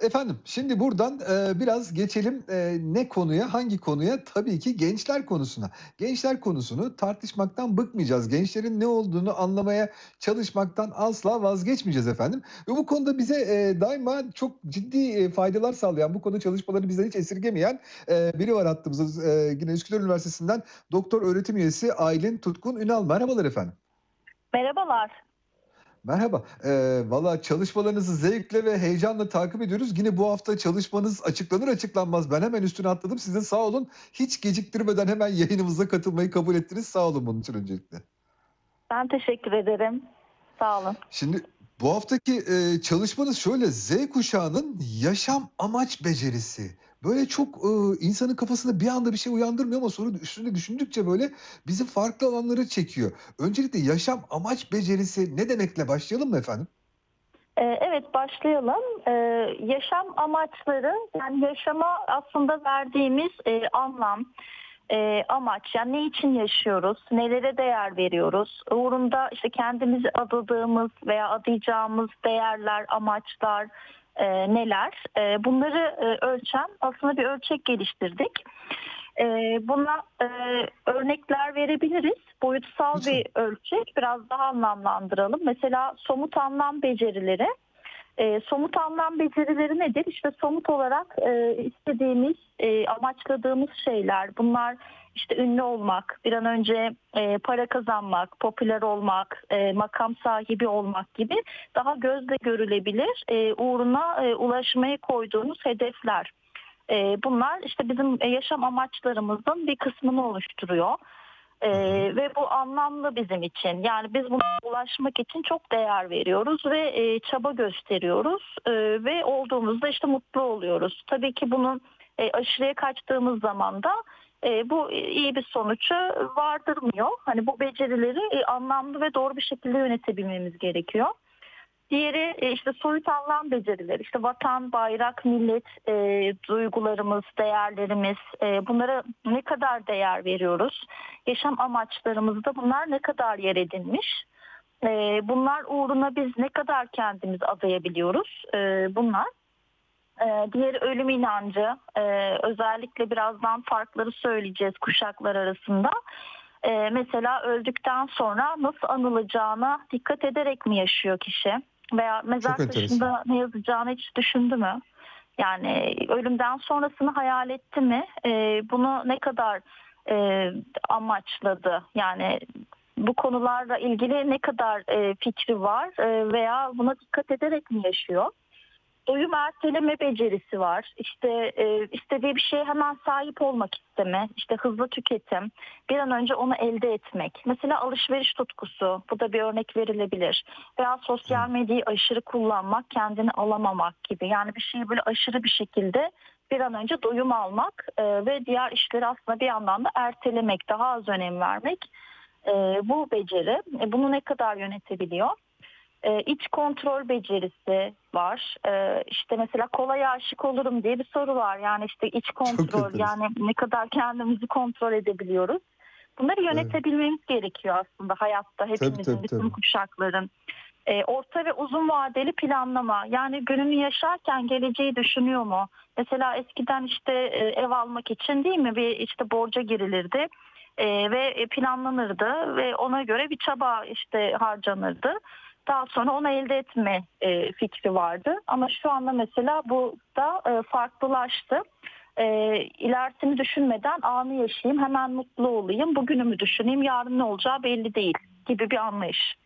Efendim şimdi buradan e, biraz geçelim e, ne konuya hangi konuya tabii ki gençler konusuna. Gençler konusunu tartışmaktan bıkmayacağız. Gençlerin ne olduğunu anlamaya çalışmaktan asla vazgeçmeyeceğiz efendim. Ve bu konuda bize e, daima çok ciddi e, faydalar sağlayan bu konu çalışmaları bizden hiç esirgemeyen e, biri var hattımızda. E, yine Üsküdar Üniversitesi'nden doktor öğretim üyesi Aylin Tutkun Ünal. Merhabalar efendim. Merhabalar. Merhaba. Ee, Valla çalışmalarınızı zevkle ve heyecanla takip ediyoruz. Yine bu hafta çalışmanız açıklanır açıklanmaz. Ben hemen üstüne atladım. Size sağ olun. Hiç geciktirmeden hemen yayınımıza katılmayı kabul ettiniz. Sağ olun bunun için öncelikle. Ben teşekkür ederim. Sağ olun. Şimdi bu haftaki e, çalışmanız şöyle Z kuşağının yaşam amaç becerisi. Böyle çok e, insanın kafasında bir anda bir şey uyandırmıyor ama sonra üstünde düşündükçe böyle bizi farklı alanlara çekiyor. Öncelikle yaşam amaç becerisi ne demekle başlayalım mı efendim? Ee, evet başlayalım. Ee, yaşam amaçları yani yaşama aslında verdiğimiz e, anlam, e, amaç yani ne için yaşıyoruz, nelere değer veriyoruz, uğrunda işte kendimizi adadığımız veya adayacağımız değerler, amaçlar e, neler e, bunları e, ölçen aslında bir ölçek geliştirdik. E, buna e, örnekler verebiliriz. Boyutsal Lütfen. bir ölçek biraz daha anlamlandıralım. Mesela somut anlam becerileri. E, somut anlam becerileri nedir? İşte somut olarak e, istediğimiz, e, amaçladığımız şeyler. Bunlar işte ünlü olmak, bir an önce e, para kazanmak, popüler olmak, e, makam sahibi olmak gibi daha gözle görülebilir e, uğruna e, ulaşmaya koyduğumuz hedefler. E, bunlar işte bizim yaşam amaçlarımızın bir kısmını oluşturuyor. Ee, ve bu anlamlı bizim için. Yani biz buna ulaşmak için çok değer veriyoruz ve e, çaba gösteriyoruz Ee, ve olduğumuzda işte mutlu oluyoruz. Tabii ki bunun e, aşırıya kaçtığımız zaman da e, bu iyi bir sonucu vardırmıyor. Hani bu becerileri e, anlamlı ve doğru bir şekilde yönetebilmemiz gerekiyor. Diğeri e, işte soyut anlam becerileri, işte vatan, bayrak, millet e, duygularımız, değerlerimiz, e, bunlara ne kadar değer veriyoruz? Yaşam amaçlarımızda bunlar ne kadar yer edinmiş? E, bunlar uğruna biz ne kadar kendimizi adayabiliyoruz? E, bunlar. E, diğeri ölüm inancı, e, özellikle birazdan farkları söyleyeceğiz kuşaklar arasında. E, mesela öldükten sonra nasıl anılacağına dikkat ederek mi yaşıyor kişi? Veya mezar Çok enteresan. taşında ne yazacağını hiç düşündü mü? Yani ölümden sonrasını hayal etti mi? E, bunu ne kadar e, amaçladı? Yani bu konularla ilgili ne kadar e, fikri var e, veya buna dikkat ederek mi yaşıyor? Doyum erteleme becerisi var. İşte e, istediği bir şeye hemen sahip olmak isteme, işte hızlı tüketim, bir an önce onu elde etmek. Mesela alışveriş tutkusu, bu da bir örnek verilebilir. Veya sosyal medyayı aşırı kullanmak, kendini alamamak gibi. Yani bir şeyi böyle aşırı bir şekilde bir an önce doyum almak e, ve diğer işleri aslında bir yandan da ertelemek, daha az önem vermek. E, bu beceri, e, bunu ne kadar yönetebiliyor? E, iç kontrol becerisi var. E, işte mesela kolay aşık olurum diye bir soru var. Yani işte iç kontrol yani ne kadar kendimizi kontrol edebiliyoruz. Bunları yönetebilmemiz gerekiyor aslında hayatta hepimizin, tabii, bütün tabii. kuşakların. E, orta ve uzun vadeli planlama yani gününü yaşarken geleceği düşünüyor mu? Mesela eskiden işte e, ev almak için değil mi bir işte borca girilirdi e, ve planlanırdı ve ona göre bir çaba işte harcanırdı. Daha sonra onu elde etme e, fikri vardı. Ama şu anda mesela bu da e, farklılaştı. E, ilerisini düşünmeden anı yaşayayım, hemen mutlu olayım, bugünümü düşüneyim, yarın ne olacağı belli değil gibi bir anlayış.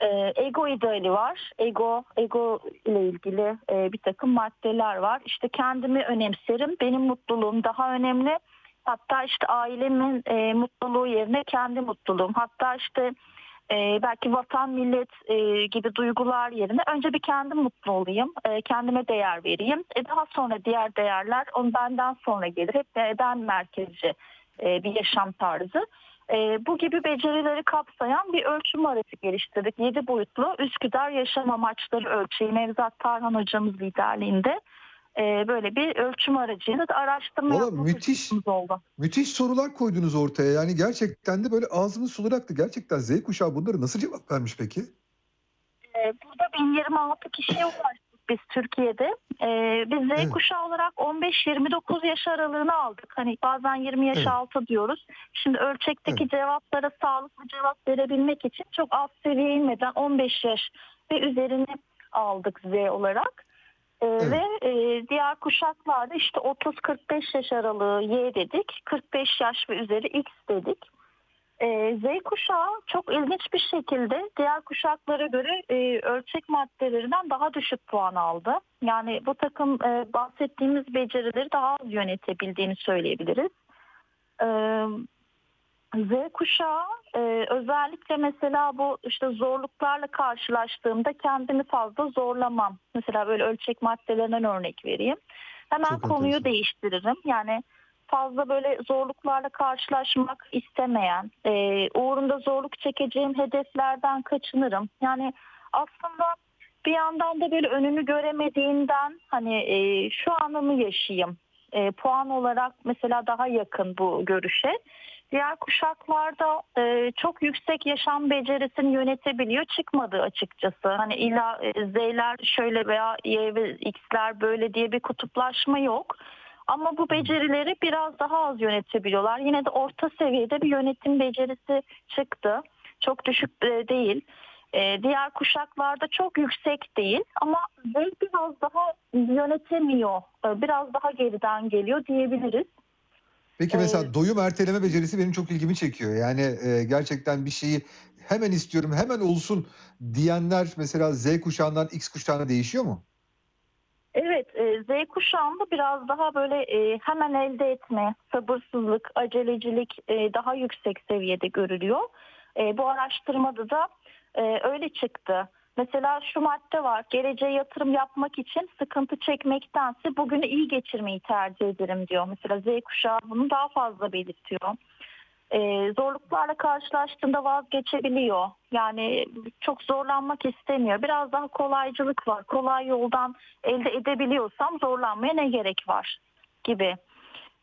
E, ego ideali var. Ego, ego ile ilgili e, bir takım maddeler var. İşte kendimi önemserim, benim mutluluğum daha önemli. Hatta işte ailemin e, mutluluğu yerine kendi mutluluğum. Hatta işte e, belki vatan millet e, gibi duygular yerine önce bir kendim mutlu olayım, e, kendime değer vereyim. E, daha sonra diğer değerler on benden sonra gelir. Hep ben merkezci e, bir yaşam tarzı. E, bu gibi becerileri kapsayan bir ölçüm arası geliştirdik. 7 boyutlu Üsküdar Yaşam Amaçları Ölçeği Nevzat Tarhan hocamız liderliğinde e, böyle bir ölçüm aracıyla araştırma yapma müthiş. oldu. Müthiş sorular koydunuz ortaya. Yani gerçekten de böyle ağzımın suları aktı. Gerçekten Z kuşağı bunları nasıl cevap vermiş peki? Ee, Burada 1026 kişiye ulaştık biz Türkiye'de. E, biz Z Evet. kuşağı olarak 15-29 yaş aralığını aldık. Hani bazen 20 yaş Evet. altı diyoruz. Şimdi ölçekteki cevaplara sağlıklı cevap verebilmek için çok alt seviyeye inmeden 15 yaş ve üzerini aldık Z olarak. Ee, Evet. Ve e, diğer kuşaklarda işte 30-45 yaş aralığı Y dedik. 45 yaş ve üzeri X dedik. Ee, Z kuşağı çok ilginç bir şekilde diğer kuşaklara göre e, ölçek maddelerinden daha düşük puan aldı. Yani bu takım e, bahsettiğimiz becerileri daha az yönetebildiğini söyleyebiliriz. Ee, Z kuşağı e, özellikle mesela bu işte zorluklarla karşılaştığımda kendimi fazla zorlamam. Mesela böyle ölçek maddelerinden örnek vereyim. Hemen Çok konuyu enteresan. değiştiririm. Yani fazla böyle zorluklarla karşılaşmak istemeyen, e, uğrunda zorluk çekeceğim hedeflerden kaçınırım. Yani aslında bir yandan da böyle önünü göremediğinden hani e, şu anımı yaşayayım. E, puan olarak mesela daha yakın bu görüşe. Diğer kuşaklarda e, çok yüksek yaşam becerisini yönetebiliyor çıkmadı açıkçası. Hani illa e, Z'ler şöyle veya Y ve X'ler böyle diye bir kutuplaşma yok. Ama bu becerileri biraz daha az yönetebiliyorlar. Yine de orta seviyede bir yönetim becerisi çıktı. Çok düşük e, değil. E, diğer kuşaklarda çok yüksek değil ama biraz daha yönetemiyor. E, biraz daha geriden geliyor diyebiliriz. Peki mesela Ee, doyum erteleme becerisi benim çok ilgimi çekiyor. Yani e, gerçekten bir şeyi hemen istiyorum, hemen olsun diyenler mesela Z kuşağından X kuşağına değişiyor mu? Evet, e, Z kuşağında biraz daha böyle e, hemen elde etme, sabırsızlık, acelecilik e, daha yüksek seviyede görülüyor. E, bu araştırmada da öyle çıktı. Mesela şu madde var, geleceğe yatırım yapmak için sıkıntı çekmektense bugünü iyi geçirmeyi tercih ederim diyor. Mesela Z kuşağı bunu daha fazla belirtiyor. Ee, zorluklarla karşılaştığında vazgeçebiliyor. Yani çok zorlanmak istemiyor. Biraz daha kolaycılık var. Kolay yoldan elde edebiliyorsam zorlanmaya ne gerek var gibi.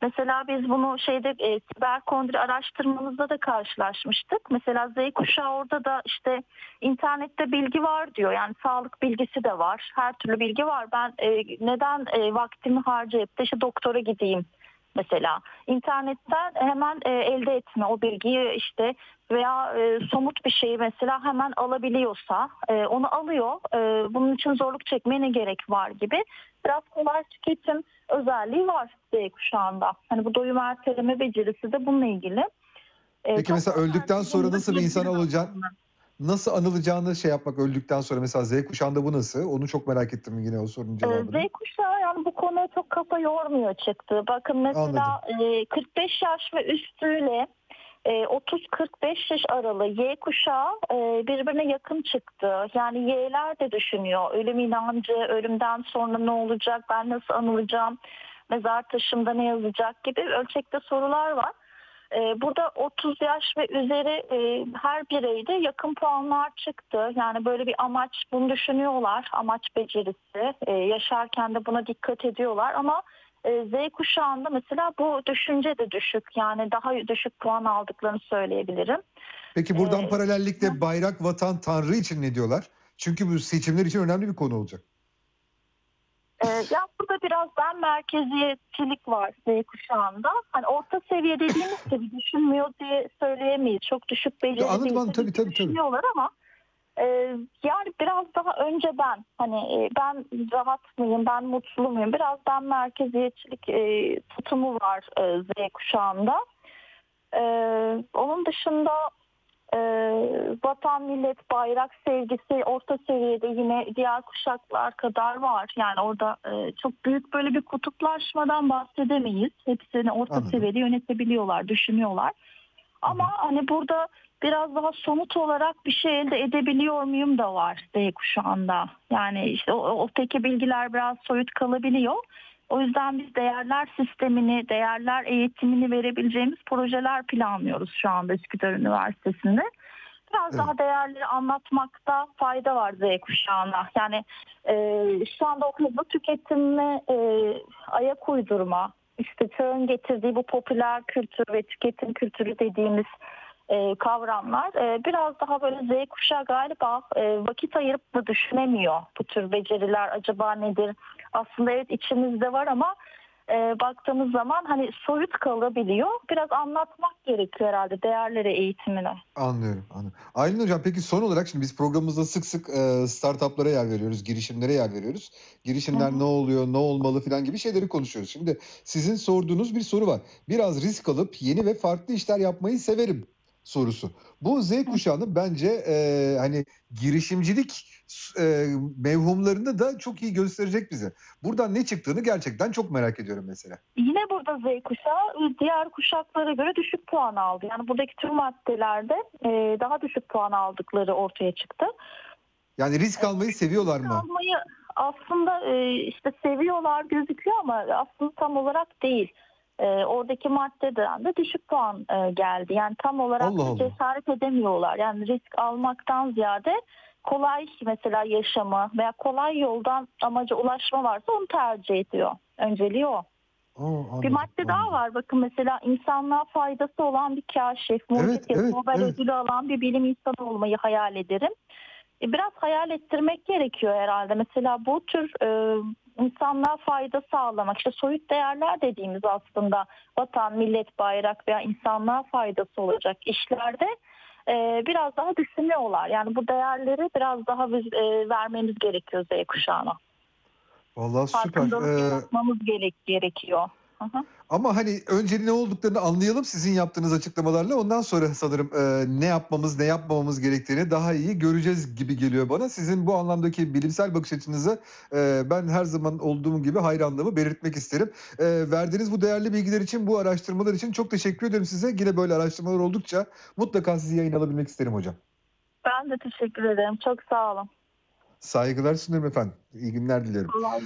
Mesela biz bunu şeyde e, siberkondri araştırmamızda da karşılaşmıştık. Mesela Z kuşağı orada da işte internette bilgi var diyor. Yani sağlık bilgisi de var. Her türlü bilgi var. Ben e, neden e, vaktimi harcayıp da işte doktora gideyim mesela. İnternetten hemen e, elde etme o bilgiyi işte veya e, somut bir şeyi mesela hemen alabiliyorsa e, onu alıyor. E, bunun için zorluk çekmeye ne gerek var gibi. Biraz kolay tüketim özelliği var Z kuşağında. Hani bu doyum erteleme becerisi de bununla ilgili. E, Peki mesela öldükten sonra nasıl bir insan olacaksın? Nasıl anılacağını şey yapmak öldükten sonra mesela Z kuşağında bu nasıl? Onu çok merak ettim yine o sorunun Ee, cevabını. Z kuşağı yani bu konuya çok kafa yormuyor çıktı. Bakın mesela e, 45 yaş ve üstüyle e, 30-45 yaş aralığı Y kuşağı e, birbirine yakın çıktı. Yani Y'ler de düşünüyor. Ölüm inancı, ölümden sonra ne olacak, ben nasıl anılacağım, mezar taşımda ne yazacak gibi ölçekte sorular var. Ee, Burada 30 yaş ve üzeri e, her bireyde yakın puanlar çıktı. Yani böyle bir amaç bunu düşünüyorlar. Amaç becerisi. E, yaşarken de buna dikkat ediyorlar ama e, Z kuşağında mesela bu düşünce de düşük. Yani daha düşük puan aldıklarını söyleyebilirim. Peki buradan Ee, paralellikle bayrak, vatan, tanrı için ne diyorlar? Çünkü bu seçimler için önemli bir konu olacak. Ee, ya burada biraz ben merkeziyetçilik var Z kuşağında. Hani orta seviye dediğimiz gibi düşünmüyor diye söyleyemeyiz. Çok düşük Ya anladım. Tabii, tabii, tabii. Düşünüyorlar ama e, yani biraz daha önce ben hani e, ben rahat mıyım, ben mutlu muyum? Biraz ben merkeziyetçilik e, tutumu var e, Z kuşağında. E, onun dışında e, vatan, millet, bayrak sevgisi orta seviyede yine diğer kuşaklar kadar var. Yani orada e, çok büyük böyle bir kutuplaşmadan bahsedemeyiz. Hepsini orta Anladım. seviyede yönetebiliyorlar, düşünüyorlar. Ama hani burada biraz daha somut olarak bir şey elde edebiliyor muyum da var Z kuşağında. Yani işte o, öteki bilgiler biraz soyut kalabiliyor. O yüzden biz değerler sistemini, değerler eğitimini verebileceğimiz projeler planlıyoruz şu anda Üsküdar Üniversitesi'nde. Biraz Evet. daha değerleri anlatmakta fayda var Z kuşağına. Yani e, şu anda o hızlı tüketime e, ayak uydurma, işte çağın getirdiği bu popüler kültür ve tüketim kültürü dediğimiz e, kavramlar. E, biraz daha böyle Z kuşağı galiba e, vakit ayırıp da düşünemiyor bu tür beceriler acaba nedir? Aslında evet içimizde var ama e, baktığımız zaman hani soyut kalabiliyor. Biraz anlatmak gerekiyor herhalde değerleri eğitimine. Anlıyorum, anlıyorum. Aylin Hocam peki son olarak şimdi biz programımızda sık sık e, startuplara yer veriyoruz, girişimlere yer veriyoruz. Girişimler Hı hı. ne oluyor, ne olmalı falan gibi şeyleri konuşuyoruz. Şimdi sizin sorduğunuz bir soru var. Biraz risk alıp yeni ve farklı işler yapmayı severim sorusu. Bu Z kuşağının bence e, hani girişimcilik e, mevhumlarını da çok iyi gösterecek bize. Buradan ne çıktığını gerçekten çok merak ediyorum mesela. Yine burada Z kuşağı e, diğer kuşaklara göre düşük puan aldı. Yani buradaki tüm maddelerde e, daha düşük puan aldıkları ortaya çıktı. Yani risk almayı seviyorlar mı? Almayı aslında e, işte seviyorlar gözüküyor ama aslında tam olarak değil. E, oradaki maddeden de düşük puan e, geldi. Yani tam olarak Allah Allah. cesaret edemiyorlar. Yani risk almaktan ziyade kolay mesela yaşamı veya kolay yoldan amaca ulaşma varsa onu tercih ediyor. Önceliği o. Anladım, Bir madde daha var. Bakın mesela insanlığa faydası olan bir kaşif, mucit ya da evet, Nobel evet. ödülü alan bir bilim insanı olmayı hayal ederim. E, Biraz hayal ettirmek gerekiyor herhalde. Mesela bu tür e, insanlığa fayda sağlamak, işte soyut değerler dediğimiz aslında vatan, millet, bayrak veya insanlığa faydası olacak işlerde e, biraz daha düşünüyorlar. Yani bu değerleri biraz daha biz, e, vermemiz gerekiyor Z kuşağına. Vallahi süper. Farkındalık Ee, yaratmamız gerek, gerekiyor. Ama hani önce ne olduklarını anlayalım sizin yaptığınız açıklamalarla. Ondan sonra sanırım e, ne yapmamız, ne yapmamamız gerektiğini daha iyi göreceğiz gibi geliyor bana. Sizin bu anlamdaki bilimsel bakış açınıza e, ben her zaman olduğum gibi hayranlığımı belirtmek isterim. E, verdiğiniz bu değerli bilgiler için, bu araştırmalar için çok teşekkür ederim size. Yine böyle araştırmalar oldukça mutlaka sizi yayın alabilmek isterim hocam. Ben de teşekkür ederim. Çok sağ olun. Saygılar sunuyorum efendim. İyi günler diliyorum. Kolay